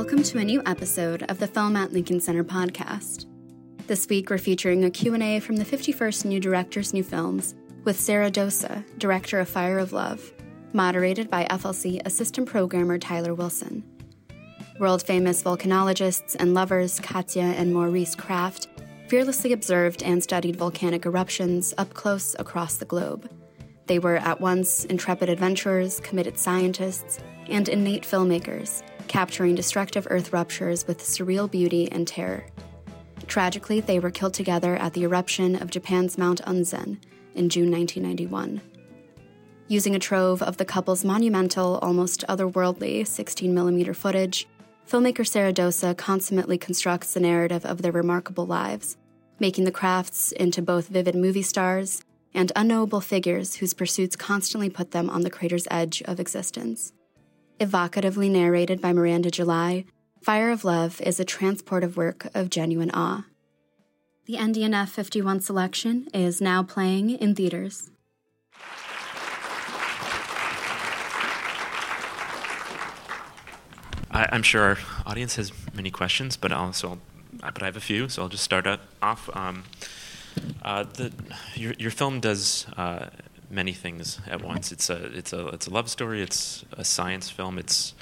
Welcome to a new episode of the Film at Lincoln Center podcast. This week we're featuring a Q&A from the 51st New Directors New Films with Sara Dosa, director of Fire of Love, moderated by FLC assistant programmer Tyler Wilson. World famous volcanologists and lovers Katia and Maurice Krafft fearlessly observed and studied volcanic eruptions up close across the globe. They were at once intrepid adventurers, committed scientists, and innate filmmakers, capturing destructive earth ruptures with surreal beauty and terror. Tragically, they were killed together at the eruption of Japan's Mount Unzen in June 1991. Using a trove of the couple's monumental, almost otherworldly 16mm footage, filmmaker Sara Dosa consummately constructs the narrative of their remarkable lives, making the Kraffts into both vivid movie stars and unknowable figures whose pursuits constantly put them on the crater's edge of existence. Evocatively narrated by Miranda July, Fire of Love is a transportive work of genuine awe. The NDNF 51 selection is now playing in theaters. I, am sure our audience has many questions, but also, but I have a few, so I'll just start off. Um, uh, the, your, your film does uh, many things at once. It's a it's a it's a love story. It's a science film. It's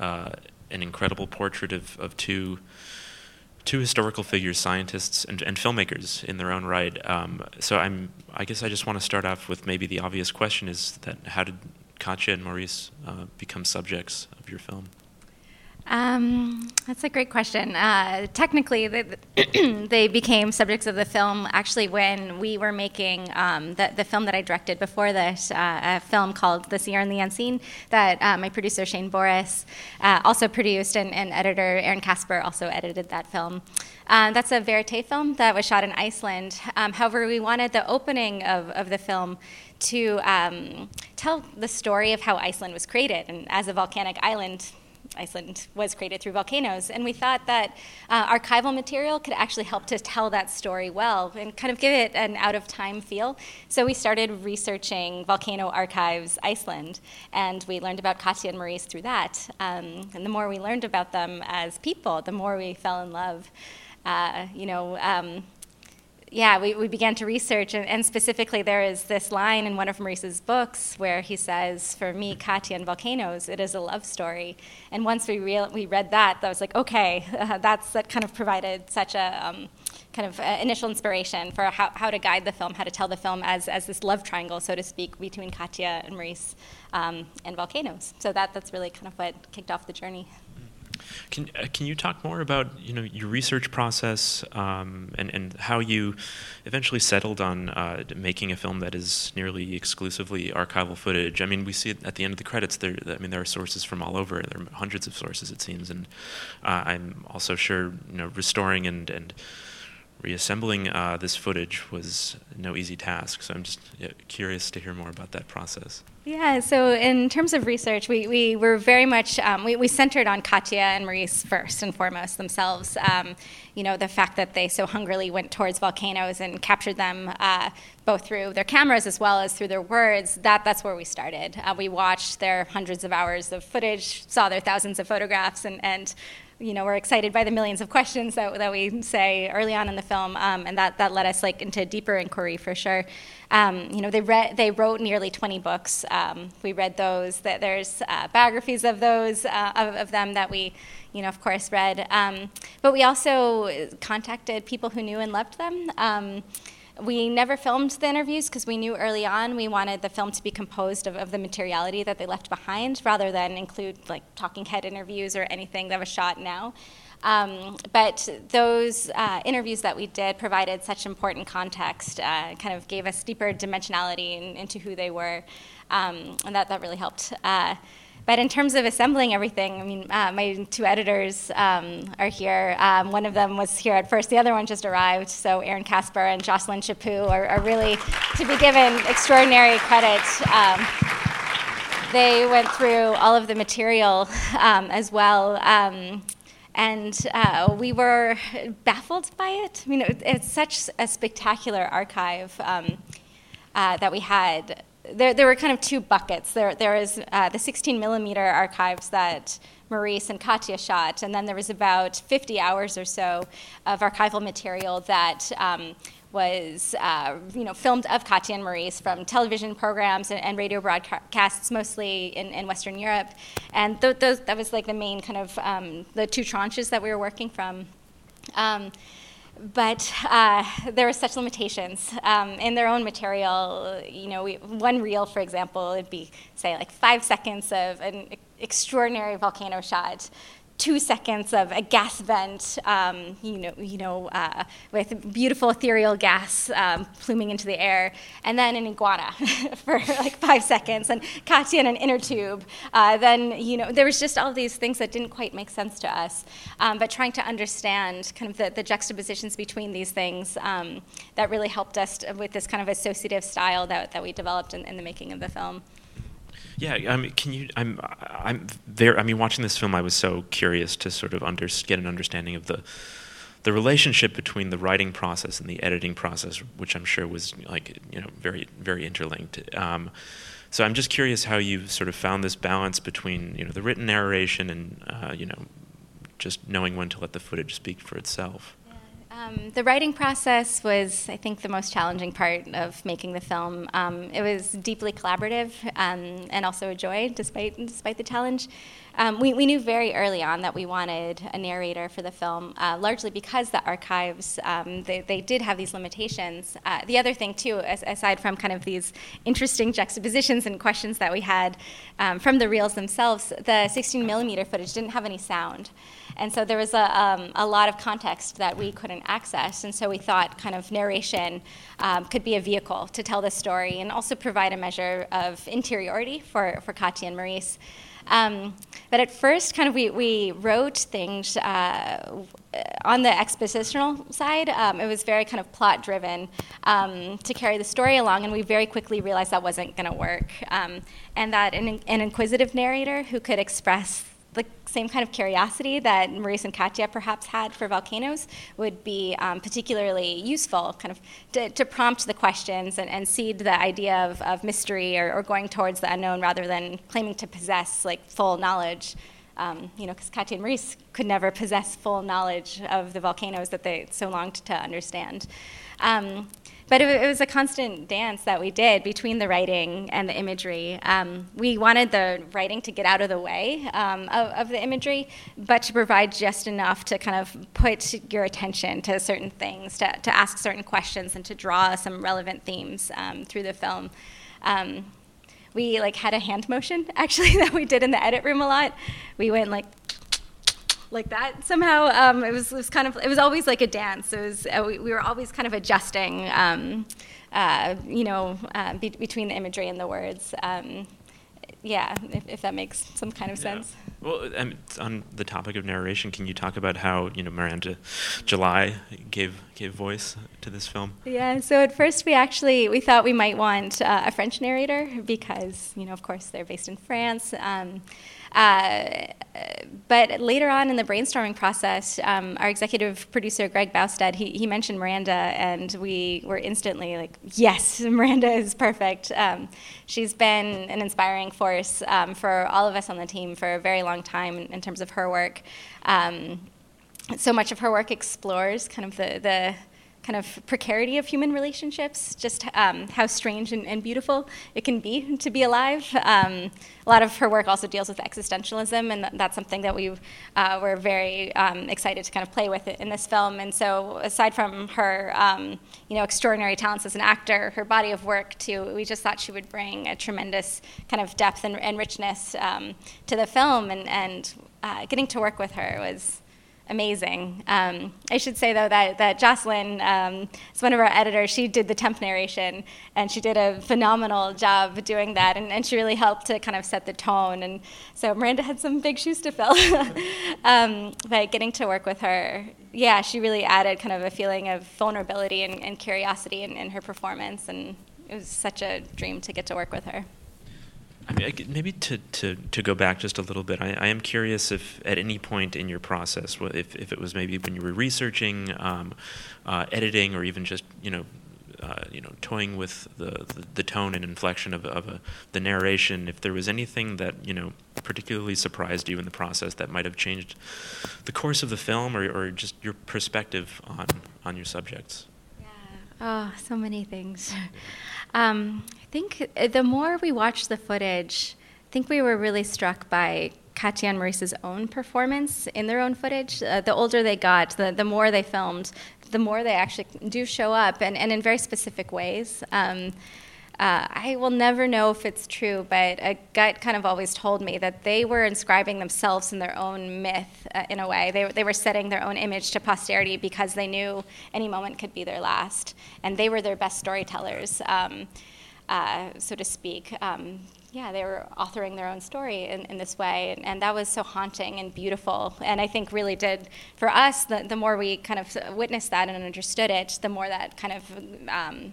uh, an incredible portrait of, of two two historical figures, scientists and, and filmmakers in their own right. Um, so I'm I guess I just want to start off with maybe the obvious question: is that how did Katia and Maurice uh, become subjects of your film? Um, that's a great question. Uh, technically, they, they, became subjects of the film actually when we were making um, the, the, film that I directed before this, uh, a film called The Seer and the Unseen, that uh, my producer Shane Boris uh, also produced, and, and, editor Erin Casper also edited that film. Um, that's a verite film that was shot in Iceland. Um, however, we wanted the opening of, of the film to um, tell the story of how Iceland was created. And as a volcanic island, Iceland was created through volcanoes. And we thought that uh, archival material could actually help to tell that story well and kind of give it an out of time feel. So we started researching Volcano Archives Iceland, and we learned about Katia and Maurice through that. Um, and the more we learned about them as people, the more we fell in love. Uh, you know, um, yeah, we, we began to research, and, and, specifically, there is this line in one of Maurice's books where he says, "For me, Katia and volcanoes, it is a love story." And once we we read that, that was like, okay, uh, that's that kind of provided such a um, kind of uh, initial inspiration for how, how to guide the film, how to tell the film as as this love triangle, so to speak, between Katia and Maurice um, and volcanoes. So that that's really kind of what kicked off the journey. Can uh, can you talk more about you know your research process um, and and how you eventually settled on uh, making a film that is nearly exclusively archival footage? I mean, we see it at the end of the credits. There, I mean, there are sources from all over. There are hundreds of sources, it seems, and uh, I'm also sure you know restoring and and reassembling uh, this footage was no easy task. So I'm just yeah, curious to hear more about that process. Yeah, so in terms of research, we, we were very much, um, we, we centered on Katia and Maurice first and foremost themselves. Um, you know, the fact that they so hungrily went towards volcanoes and captured them uh, both through their cameras as well as through their words, that, that's where we started. Uh, we watched their hundreds of hours of footage, saw their thousands of photographs, and, and you know, we're excited by the millions of questions that, that we say early on in the film, um, and that, that led us like into deeper inquiry for sure. Um, you know, they read, they wrote nearly 20 books. Um, we read those. That there's uh, biographies of those uh, of, of, them that we, you know, of course, read. Um, but we also contacted people who knew and loved them. We never filmed the interviews because we knew early on we wanted the film to be composed of, of, the materiality that they left behind rather than include like talking head interviews or anything that was shot now. Um, but those uh, interviews that we did provided such important context, uh, kind of gave us deeper dimensionality in, into who they were, um, and that, that really helped. Uh, but in terms of assembling everything, I mean, uh, my two editors um, are here. Um, one of them was here at first, the other one just arrived. So Erin Casper and Jocelyne Chaput are, are really to be given extraordinary credit. Um, they went through all of the material um, as well. Um, and uh, we were baffled by it. I mean, it, it's such a spectacular archive um, uh, that we had there, there were kind of two buckets. There, there is uh, the 16 millimeter archives that Maurice and Katia shot, and then there was about 50 hours or so of archival material that um, was uh, you know filmed of Katia and Maurice from television programs and, and radio broadcasts, mostly in, in, Western Europe, and th- those, that was like the main kind of um, the two tranches that we were working from. Um, but uh, there were such limitations um, in their own material. You know, we, one reel, for example, would be say like five seconds of an extraordinary volcano shot, two seconds of a gas vent, um, you know, you know, uh, with beautiful ethereal gas um, pluming into the air, and then an iguana for like five seconds, and Katia in an inner tube. Uh, then, you know, there was just all these things that didn't quite make sense to us. Um, but trying to understand kind of the, the juxtapositions between these things um, that really helped us with this kind of associative style that, that we developed in, in the making of the film. Yeah, I mean, can you? I'm, I'm there. I mean, watching this film, I was so curious to sort of under, get an understanding of the, the relationship between the writing process and the editing process, which I'm sure was like you know very, very interlinked. Um, so I'm just curious how you sort of found this balance between you know the written narration and uh, you know just knowing when to let the footage speak for itself. Um, the writing process was, I think, the most challenging part of making the film. Um, it was deeply collaborative um, and also a joy, despite despite the challenge. Um, we, we knew very early on that we wanted a narrator for the film, uh, largely because the archives um, they, they did have these limitations. Uh, the other thing, too, as, aside from kind of these interesting juxtapositions and questions that we had um, from the reels themselves, the 16 millimeter footage didn't have any sound. And so there was a, um, a lot of context that we couldn't access. And so we thought kind of narration um, could be a vehicle to tell the story and also provide a measure of interiority for, for Katia and Maurice. Um, but at first, kind of, we, we wrote things uh, on the expositional side. Um, it was very kind of plot driven um, to carry the story along, and we very quickly realized that wasn't going to work. Um, and that an, an inquisitive narrator who could express the same kind of curiosity that Maurice and Katia perhaps had for volcanoes would be um, particularly useful, kind of to, to prompt the questions and, and, seed the idea of, of mystery or, or, going towards the unknown rather than claiming to possess like full knowledge. Um, you know, because Katia and Maurice could never possess full knowledge of the volcanoes that they so longed to understand. Um, but it, it, was a constant dance that we did between the writing and the imagery. Um, we wanted the writing to get out of the way um, of, of, the imagery, but to provide just enough to kind of put your attention to certain things, to, to ask certain questions, and to draw some relevant themes um, through the film. Um, we like had a hand motion actually that we did in the edit room a lot. We went like like that somehow. Um, it was it was kind of it was always like a dance. It was uh, we, we, were always kind of adjusting, um, uh, you know, uh, be, between the imagery and the words. Um, yeah, if, if, that makes some kind of sense. Well, um, on the topic of narration, can you talk about how you know Miranda July gave gave voice to this film? Yeah. So at first, we actually we thought we might want uh, a French narrator because you know, of course, they're based in France. Uh, but later on in the brainstorming process, um, our executive producer Greg Boustead he, he mentioned Miranda, and we were instantly like, "Yes, Miranda is perfect." Um, she's been an inspiring force um, for all of us on the team for a very long time in, in terms of her work. Um, so much of her work explores kind of the the kind of precarity of human relationships, just um, how strange and, and, beautiful it can be to be alive. Um, a lot of her work also deals with existentialism, and that's something that we uh, were very um, excited to kind of play with in this film. And so, aside from her, um, you know, extraordinary talents as an actor, her body of work too, we just thought she would bring a tremendous kind of depth and, and richness um, to the film, and, and uh, getting to work with her was amazing. Um, I should say though that that Jocelyne um, is one of our editors. She did the temp narration, and she did a phenomenal job doing that, and, and she really helped to kind of set the tone. And so Miranda had some big shoes to fill. um, but getting to work with her, yeah, she really added kind of a feeling of vulnerability and, and curiosity in, in her performance, and it was such a dream to get to work with her. I mean, maybe to, to, to go back just a little bit, I, I, am curious if at any point in your process, if, if it was maybe when you were researching, um, uh, editing, or even just you know uh, you know, toying with the, the, the, tone and inflection of, of a, the narration, if there was anything that, you know, particularly surprised you in the process that might have changed the course of the film or, or just your perspective on, on your subjects. Oh, so many things. Um, I think the more we watched the footage, I think we were really struck by Katia and Maurice's own performance in their own footage. Uh, the older they got, the, the more they filmed, the more they actually do show up, and, and in very specific ways. Um, uh, I will never know if it's true, but a gut kind of always told me that they were inscribing themselves in their own myth uh, in a way. They, they were setting their own image to posterity because they knew any moment could be their last. And they were their best storytellers, um, uh, so to speak. Um, yeah, they were authoring their own story in, in this way. And, and, that was so haunting and beautiful. And I think really did, for us, the, the more we kind of witnessed that and understood it, the more that kind of um,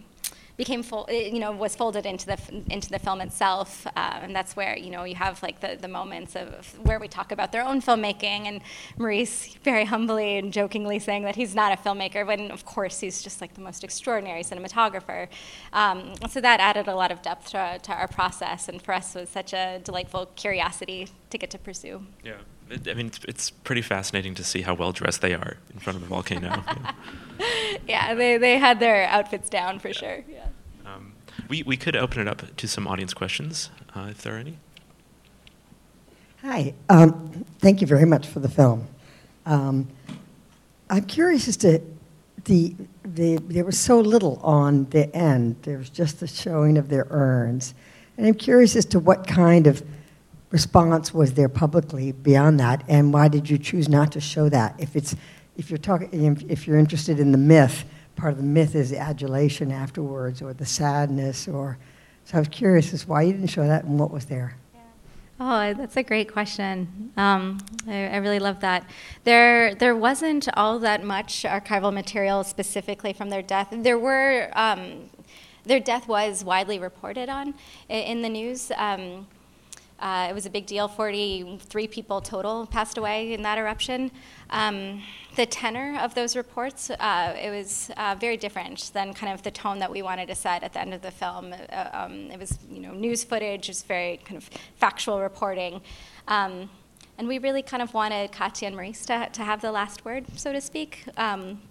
became full, you know, was folded into the into the film itself, uh, and that's where you know you have like the, the moments of where we talk about their own filmmaking, and Maurice very humbly and jokingly saying that he's not a filmmaker, when of course he's just like the most extraordinary cinematographer. Um, so that added a lot of depth to, to our process, and for us was such a delightful curiosity to get to pursue. Yeah. I mean, it's, it's pretty fascinating to see how well dressed they are in front of a volcano. yeah. yeah, they, they had their outfits down for yeah. sure. Yeah. We, we could open it up to some audience questions, uh, if there are any. Hi. Um, thank you very much for the film. Um, I'm curious as to the, the, there was so little on the end. There was just the showing of their urns. And I'm curious as to what kind of response was there publicly beyond that, and why did you choose not to show that? If it's if you're talking if you're interested in the myth, part of the myth is the adulation afterwards, or the sadness, or so I was curious as why you didn't show that and what was there. Oh, that's a great question. Um, I, I, really love that. There, there wasn't all that much archival material specifically from their death. There were, um, their death was widely reported on in, the news. Um, uh, it was a big deal. 43 people total passed away in that eruption. Um, the tenor of those reports, uh, it was uh, very different than kind of the tone that we wanted to set at the end of the film. Uh, um, it was, you know, news footage. It was very kind of factual reporting. Um, and we really kind of wanted Katia and Maurice to, to have the last word, so to speak. Um,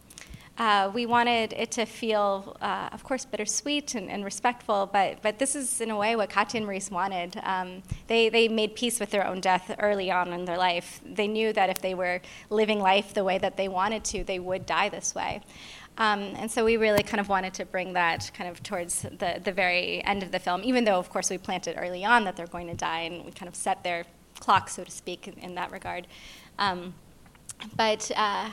uh, we wanted it to feel, uh, of course, bittersweet and, and, respectful, but, but this is, in a way, what Katia and Maurice wanted. Um, they, they made peace with their own death early on in their life. They knew that if they were living life the way that they wanted to, they would die this way. Um, and so we really kind of wanted to bring that kind of towards the, the very end of the film, even though, of course, we planted early on that they're going to die, and we kind of set their clock, so to speak, in, in that regard. Um, but uh,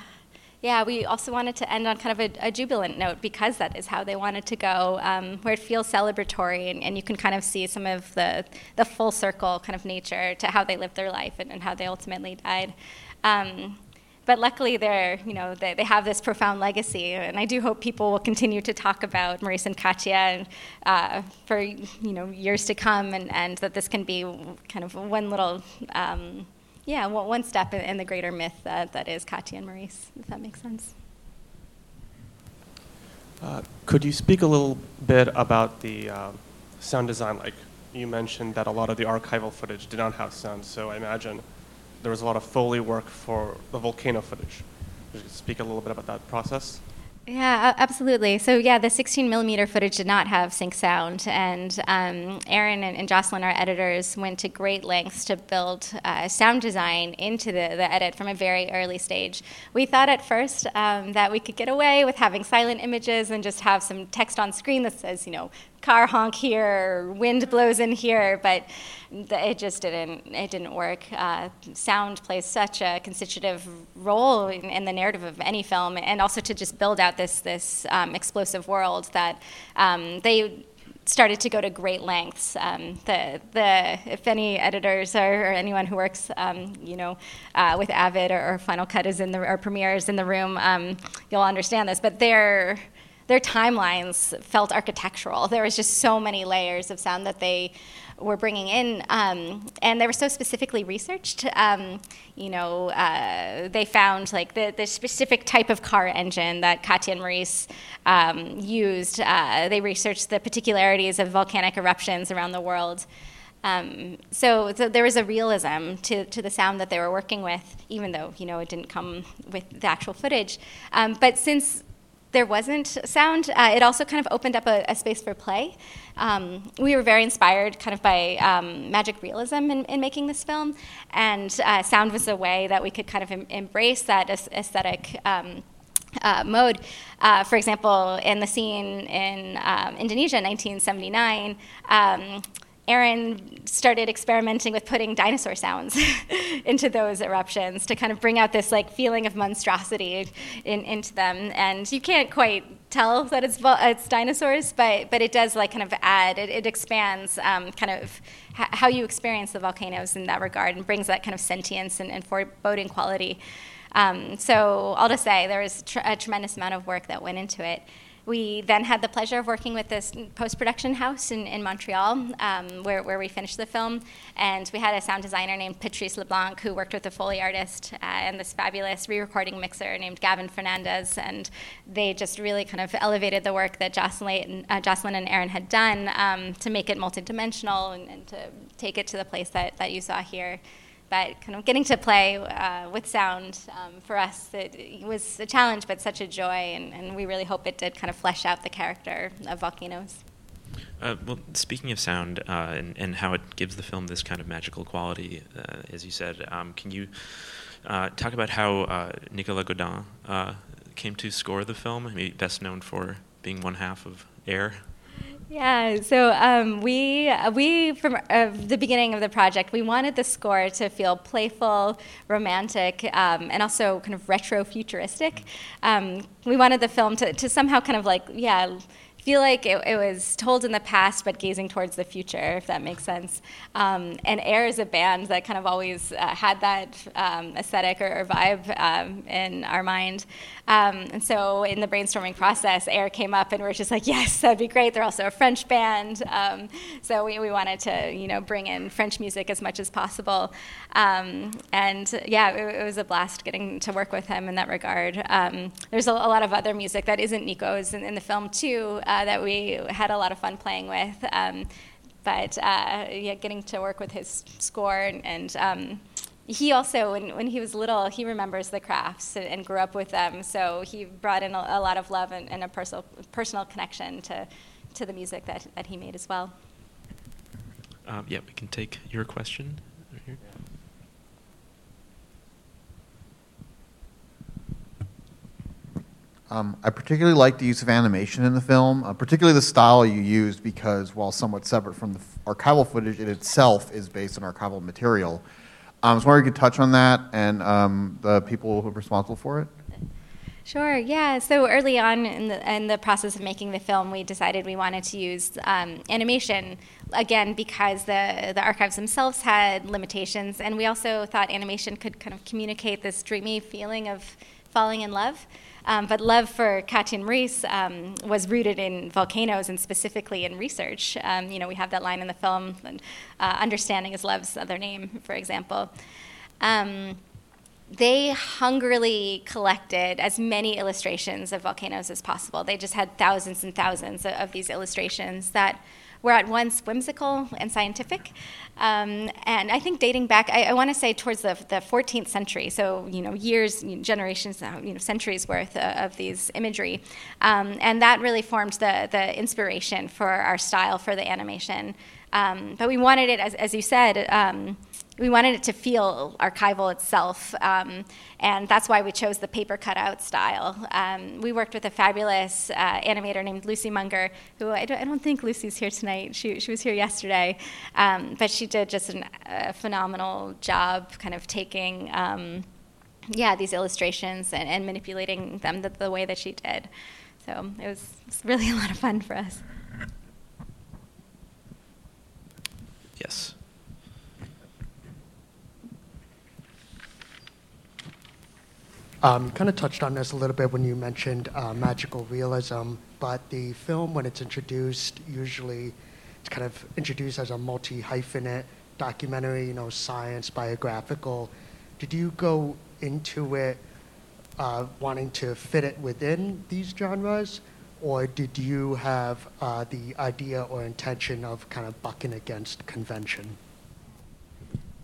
yeah, we also wanted to end on kind of a, a, jubilant note because that is how they wanted to go, um, where it feels celebratory and, and, you can kind of see some of the, the full circle kind of nature to how they lived their life and, and how they ultimately died. Um, but luckily, they're, you know, they, they have this profound legacy, and I do hope people will continue to talk about Maurice and Katia and, uh, for you know years to come, and, and that this can be kind of one little um, yeah, well, one step in, in the greater myth that, is Katia and Maurice, if that makes sense. Uh, could you speak a little bit about the uh, sound design? Like you mentioned that a lot of the archival footage did not have sound, so I imagine there was a lot of Foley work for the volcano footage. Could you speak a little bit about that process? Yeah, absolutely. So yeah, the 16 millimeter footage did not have sync sound, and um, Erin and, and, Jocelyne, our editors, went to great lengths to build uh, sound design into the, the edit from a very early stage. We thought at first um, that we could get away with having silent images and just have some text on screen that says, you know, car honk here, wind blows in here, but it just didn't. It didn't work. Uh, sound plays such a constitutive role in, in, the narrative of any film, and also to just build out this this um, explosive world that um, they started to go to great lengths. Um, the, the, if any editors or, or anyone who works, um, you know, uh, with Avid or, or, Final Cut is in the or Premiere is in the room, um, you'll understand this. But they're their timelines felt architectural. There was just so many layers of sound that they were bringing in, um, and they were so specifically researched. Um, you know, uh, they found like the, the specific type of car engine that Katia and Maurice um, used. Uh, they researched the particularities of volcanic eruptions around the world. Um, so, so, there was a realism to, to the sound that they were working with, even though you know it didn't come with the actual footage. Um, but since there wasn't sound, uh, it also kind of opened up a, a space for play. Um, we were very inspired kind of by um, magic realism in, in, making this film, and uh, sound was a way that we could kind of em- embrace that aesthetic. Um, uh, mode. Uh, for example, in the scene in um, Indonesia, 1979, um, Erin started experimenting with putting dinosaur sounds into those eruptions to kind of bring out this like feeling of monstrosity in, into them. And you can't quite tell that it's it's dinosaurs, but but it does like kind of add it, it expands um, kind of h- how you experience the volcanoes in that regard and brings that kind of sentience and, and foreboding quality. Um, so all to say, there was tr- a tremendous amount of work that went into it. We then had the pleasure of working with this post production house in, in Montreal, um, where, where we finished the film. And we had a sound designer named Patrice LeBlanc who worked with a Foley artist uh, and this fabulous re recording mixer named Gavin Fernandes. And they just really kind of elevated the work that Jocelyne, uh, Jocelyne and Erin had done um, to make it multidimensional and, and to take it to the place that, that you saw here but kind of getting to play uh, with sound um, for us it, was a challenge but such a joy and, and, we really hope it did kind of flesh out the character of volcanoes. Uh, well speaking of sound uh, and, and, how it gives the film this kind of magical quality uh, as you said um, can you uh, talk about how uh, Nicolas Godin came to score the film? Maybe best known for being one half of air yeah, so um, we we from uh, the beginning of the project, we wanted the score to feel playful, romantic, um, and also kind of retro futuristic. Um, we wanted the film to, to somehow kind of like yeah feel like it, it, was told in the past but gazing towards the future, if that makes sense. Um, and Air is a band that kind of always uh, had that um, aesthetic or, or vibe um, in our mind. Um, and so in the brainstorming process, Air came up and we are just like, yes, that'd be great. They're also a French band. Um, so we, we wanted to, you know, bring in French music as much as possible. Um, and yeah, it, it, was a blast getting to work with him in that regard. there's a, a, lot of other music that isn't Nico's in, in the film too uh, that we had a lot of fun playing with. Um, but uh, yeah, getting to work with his score and, and um, he also, when, when he was little, he remembers the Kraffts and, and grew up with them. So he brought in a, a lot of love and, and, a personal, personal connection to, to the music that, that he made as well. Um, yeah, we can take your question. Right Um, I particularly like the use of animation in the film, uh, particularly the style you used, because while somewhat separate from the archival footage, it itself is based on archival material. Um, I was wondering if you could touch on that and um, the people who are responsible for it. Sure, yeah. So early on in the, in the process of making the film, we decided we wanted to use um, animation, again, because the, the archives themselves had limitations, and we also thought animation could kind of communicate this dreamy feeling of falling in love. Um, but love for and Maurice um, was rooted in volcanoes and specifically in research. Um, you know, we have that line in the film, uh, understanding is love's other name, for example. Um, they hungrily collected as many illustrations of volcanoes as possible. They just had thousands and thousands of, of these illustrations that were at once whimsical and scientific. Um, and I think dating back, I, I want to say towards the, the 14th century, so you know years, generations, you know centuries worth of, of these imagery, um, and that really formed the the inspiration for our style for the animation. Um, but we wanted it, as, as you said um, we wanted it to feel archival itself, um, and that's why we chose the paper cutout style. Um, we worked with a fabulous uh, animator named Lucy Munger, who I don't, I don't, think Lucy's here tonight. She, she was here yesterday, um, but she did just an, a phenomenal job, kind of taking. Um, yeah, these illustrations and, and manipulating them the, the way that she did. So it was, it was really a lot of fun for us. Um, you kind of touched on this a little bit when you mentioned uh, magical realism, but the film, when it's introduced, usually it's kind of introduced as a multi hyphenate documentary, you know, science, biographical. Did you go into it uh, wanting to fit it within these genres, or did you have uh, the idea or intention of kind of bucking against convention?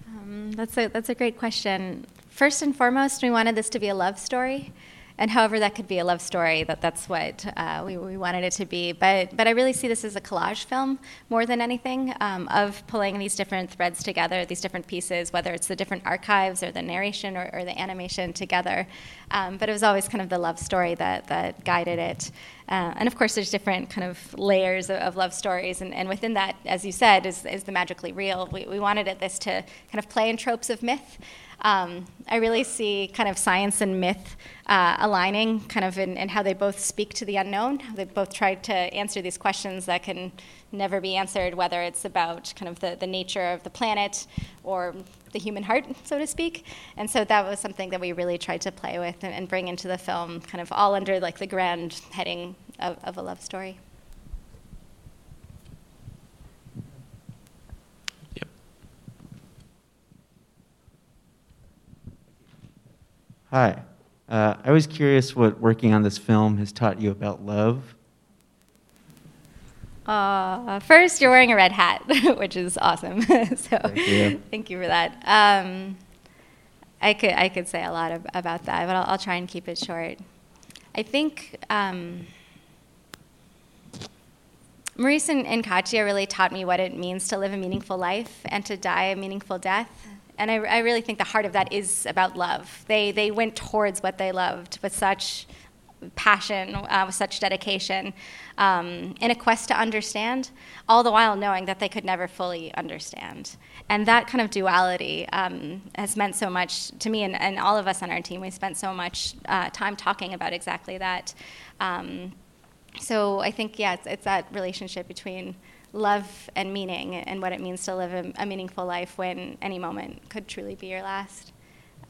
Um, that's a that's a great question. First and foremost, we wanted this to be a love story and however that could be a love story, that that's what uh, we, we, wanted it to be. But but I really see this as a collage film more than anything um, of pulling these different threads together, these different pieces, whether it's the different archives or the narration or, or the animation together. Um, but it was always kind of the love story that that guided it. Uh, and of course, there's different kind of layers of, of love stories, and, and, within that, as you said, is, is the magically real. We, we wanted it, this to kind of play in tropes of myth, um, I really see kind of science and myth uh, aligning, kind of in, in, how they both speak to the unknown. They both try to answer these questions that can never be answered, whether it's about kind of the, the nature of the planet or the human heart, so to speak. And so that was something that we really tried to play with and, and bring into the film, kind of all under like the grand heading of, of a love story. Hi. Uh, I was curious what working on this film has taught you about love. Uh, first, you're wearing a red hat, which is awesome. so, thank you. thank you for that. Um, I could I could say a lot of, about that, but I'll, I'll, try and keep it short. I think um, Maurice and, and Katia really taught me what it means to live a meaningful life and to die a meaningful death. And I, I really think the heart of that is about love. They, they went towards what they loved with such passion, uh, with such dedication, um, in a quest to understand, all the while knowing that they could never fully understand. And that kind of duality um, has meant so much to me and, and, all of us on our team. We spent so much uh, time talking about exactly that. Um, so I think, yeah, it's, it's that relationship between love and meaning and what it means to live a, a meaningful life when any moment could truly be your last.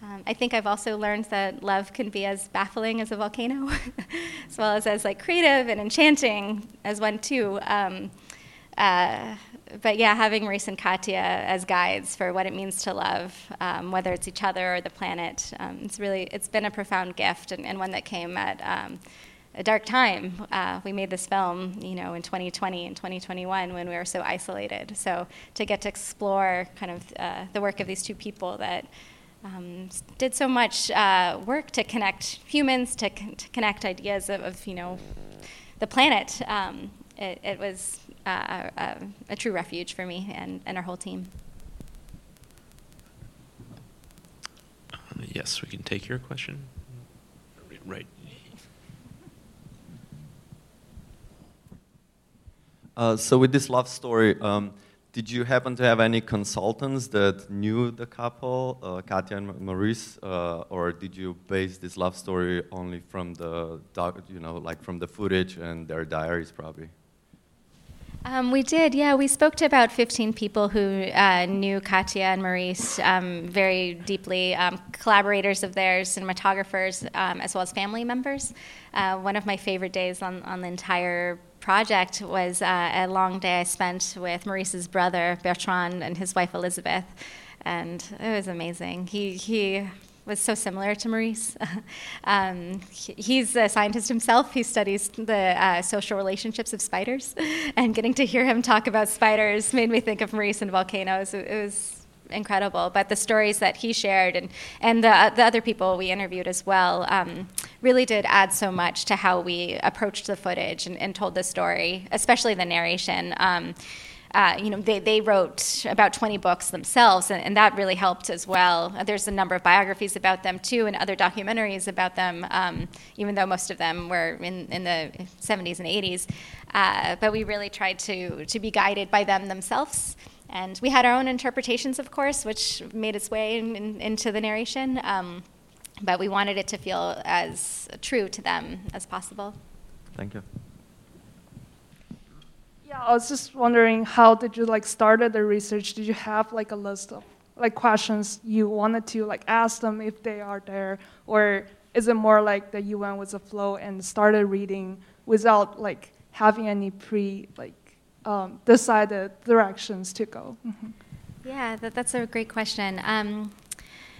Um, I think I've also learned that love can be as baffling as a volcano, as well as as like creative and enchanting as one too. Um, uh, but yeah, having Maurice and Katia as guides for what it means to love, um, whether it's each other or the planet, um, it's really it's been a profound gift and, and one that came at um, a dark time. Uh, we made this film, you know, in 2020 and 2021 when we were so isolated. So to get to explore kind of uh, the work of these two people that um, did so much uh, work to connect humans, to, con- to connect ideas of, of, you know, the planet, um, it, it, was uh, a, a, true refuge for me and, and our whole team. Uh, yes, we can take your question. Right Uh, so with this love story, um, did you happen to have any consultants that knew the couple, uh, Katia and Maurice, uh, or did you base this love story only from the, doc, you know, like from the footage and their diaries, probably? Um, we did, yeah. We spoke to about 15 people who uh, knew Katia and Maurice um, very deeply, um, collaborators of theirs, cinematographers, um, as well as family members. Uh, one of my favorite days on, on the entire project was uh, a long day I spent with Maurice's brother, Bertrand, and his wife, Elizabeth. And it was amazing. He, he was so similar to Maurice. um, he's a scientist himself. He studies the uh, social relationships of spiders. And getting to hear him talk about spiders made me think of Maurice and volcanoes. It was incredible. But the stories that he shared and, and the, the other people we interviewed as well um, really did add so much to how we approached the footage and, and told the story, especially the narration. Um, uh, you know, they, they wrote about 20 books themselves, and, and, that really helped as well. There's a number of biographies about them, too, and other documentaries about them, um, even though most of them were in, in the 70s and 80s. Uh, but we really tried to, to be guided by them themselves. And we had our own interpretations, of course, which made its way in, in, into the narration. Um, but we wanted it to feel as true to them as possible. Thank you. Yeah, I was just wondering, how did you like started the research? Did you have like a list of like questions you wanted to like ask them if they are there, or is it more like that you went with the flow and started reading without like having any pre like um, decided directions to go? Mm-hmm. Yeah, that, that's a great question. Um,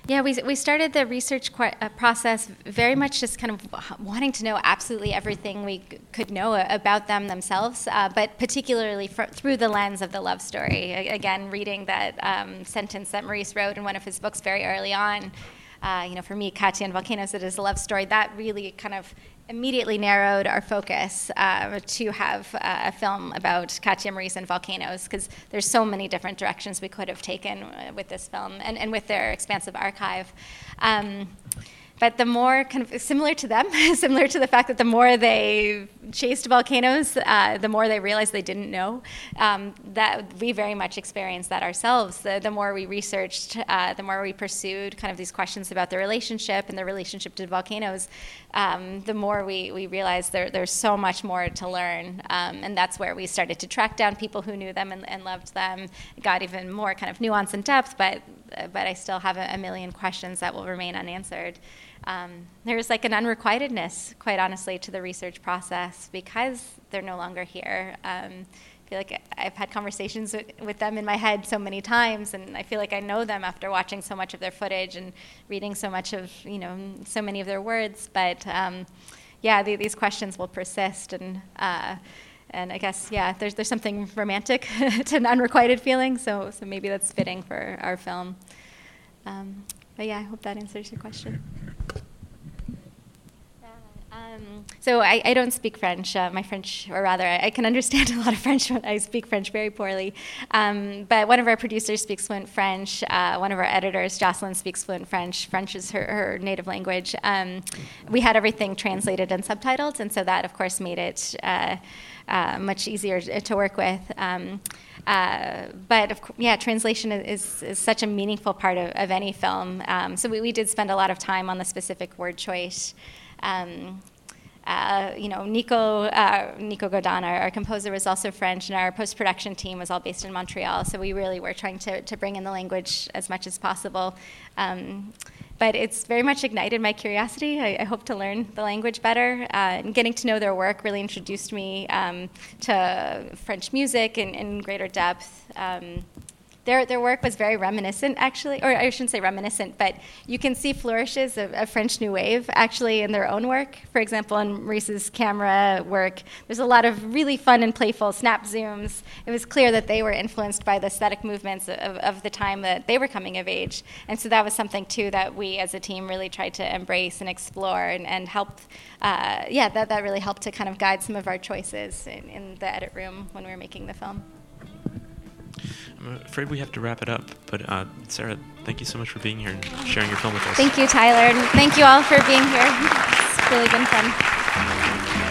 yeah, we, we started the research qu- uh, process very much just kind of wanting to know absolutely everything we could know about them themselves, uh, but particularly fr- through the lens of the love story. A- again, reading that um, sentence that Maurice wrote in one of his books very early on. Uh, you know, for me, Katia and Volcanoes, it is a love story. That really kind of immediately narrowed our focus uh, to have uh, a film about Katia Maurice and volcanoes because there's so many different directions we could have taken uh, with this film and, and with their expansive archive. Um, but the more kind of similar to them, similar to the fact that the more they chased volcanoes, uh, the more they realized they didn't know. Um, that we very much experienced that ourselves. The, the more we researched, uh, the more we pursued kind of these questions about the relationship and the relationship to volcanoes, um, the more we, we realized there, there's so much more to learn. Um, and that's where we started to track down people who knew them and, and loved them. Got even more kind of nuance and depth, but, but I still have a, a million questions that will remain unanswered um, there's like an unrequitedness, quite honestly, to the research process because they're no longer here. Um, I feel like I've had conversations with them in my head so many times, and I feel like I know them after watching so much of their footage and reading so much of, you know, so many of their words. But um, yeah, the, these questions will persist, and uh, and I guess yeah, there's there's something romantic to an unrequited feeling. So so maybe that's fitting for our film. Um, but yeah, I hope that answers your question. Um, so I, I, don't speak French. Uh, my French, or rather, I, I, can understand a lot of French. I speak French very poorly. Um, but one of our producers speaks fluent French. Uh, one of our editors, Jocelyne, speaks fluent French. French is her, her native language. Um, we had everything translated and subtitled, and so that, of course, made it uh, uh much easier to work with. Um, uh, but of, yeah, translation is, is, such a meaningful part of, of any film. Um, so we, we, did spend a lot of time on the specific word choice. Um, uh, you know, Nico, uh, Nico Godin, our, our, composer, was also French, and our post production team was all based in Montreal. So we really were trying to, to bring in the language as much as possible. Um, but it's very much ignited my curiosity. I, I hope to learn the language better. Uh, and getting to know their work really introduced me um, to French music in, in greater depth. Um, their, their work was very reminiscent, actually, or I shouldn't say reminiscent, but you can see flourishes of, of, French New Wave actually in their own work. For example, in Maurice's camera work, there's a lot of really fun and playful snap zooms. It was clear that they were influenced by the aesthetic movements of, of the time that they were coming of age. And so that was something, too, that we as a team really tried to embrace and explore and, and help. Uh, yeah, that, that really helped to kind of guide some of our choices in, in the edit room when we were making the film. I'm afraid we have to wrap it up. But uh, Sara, thank you so much for being here and sharing your film with us. Thank you, Tyler. And thank you all for being here. It's really been fun.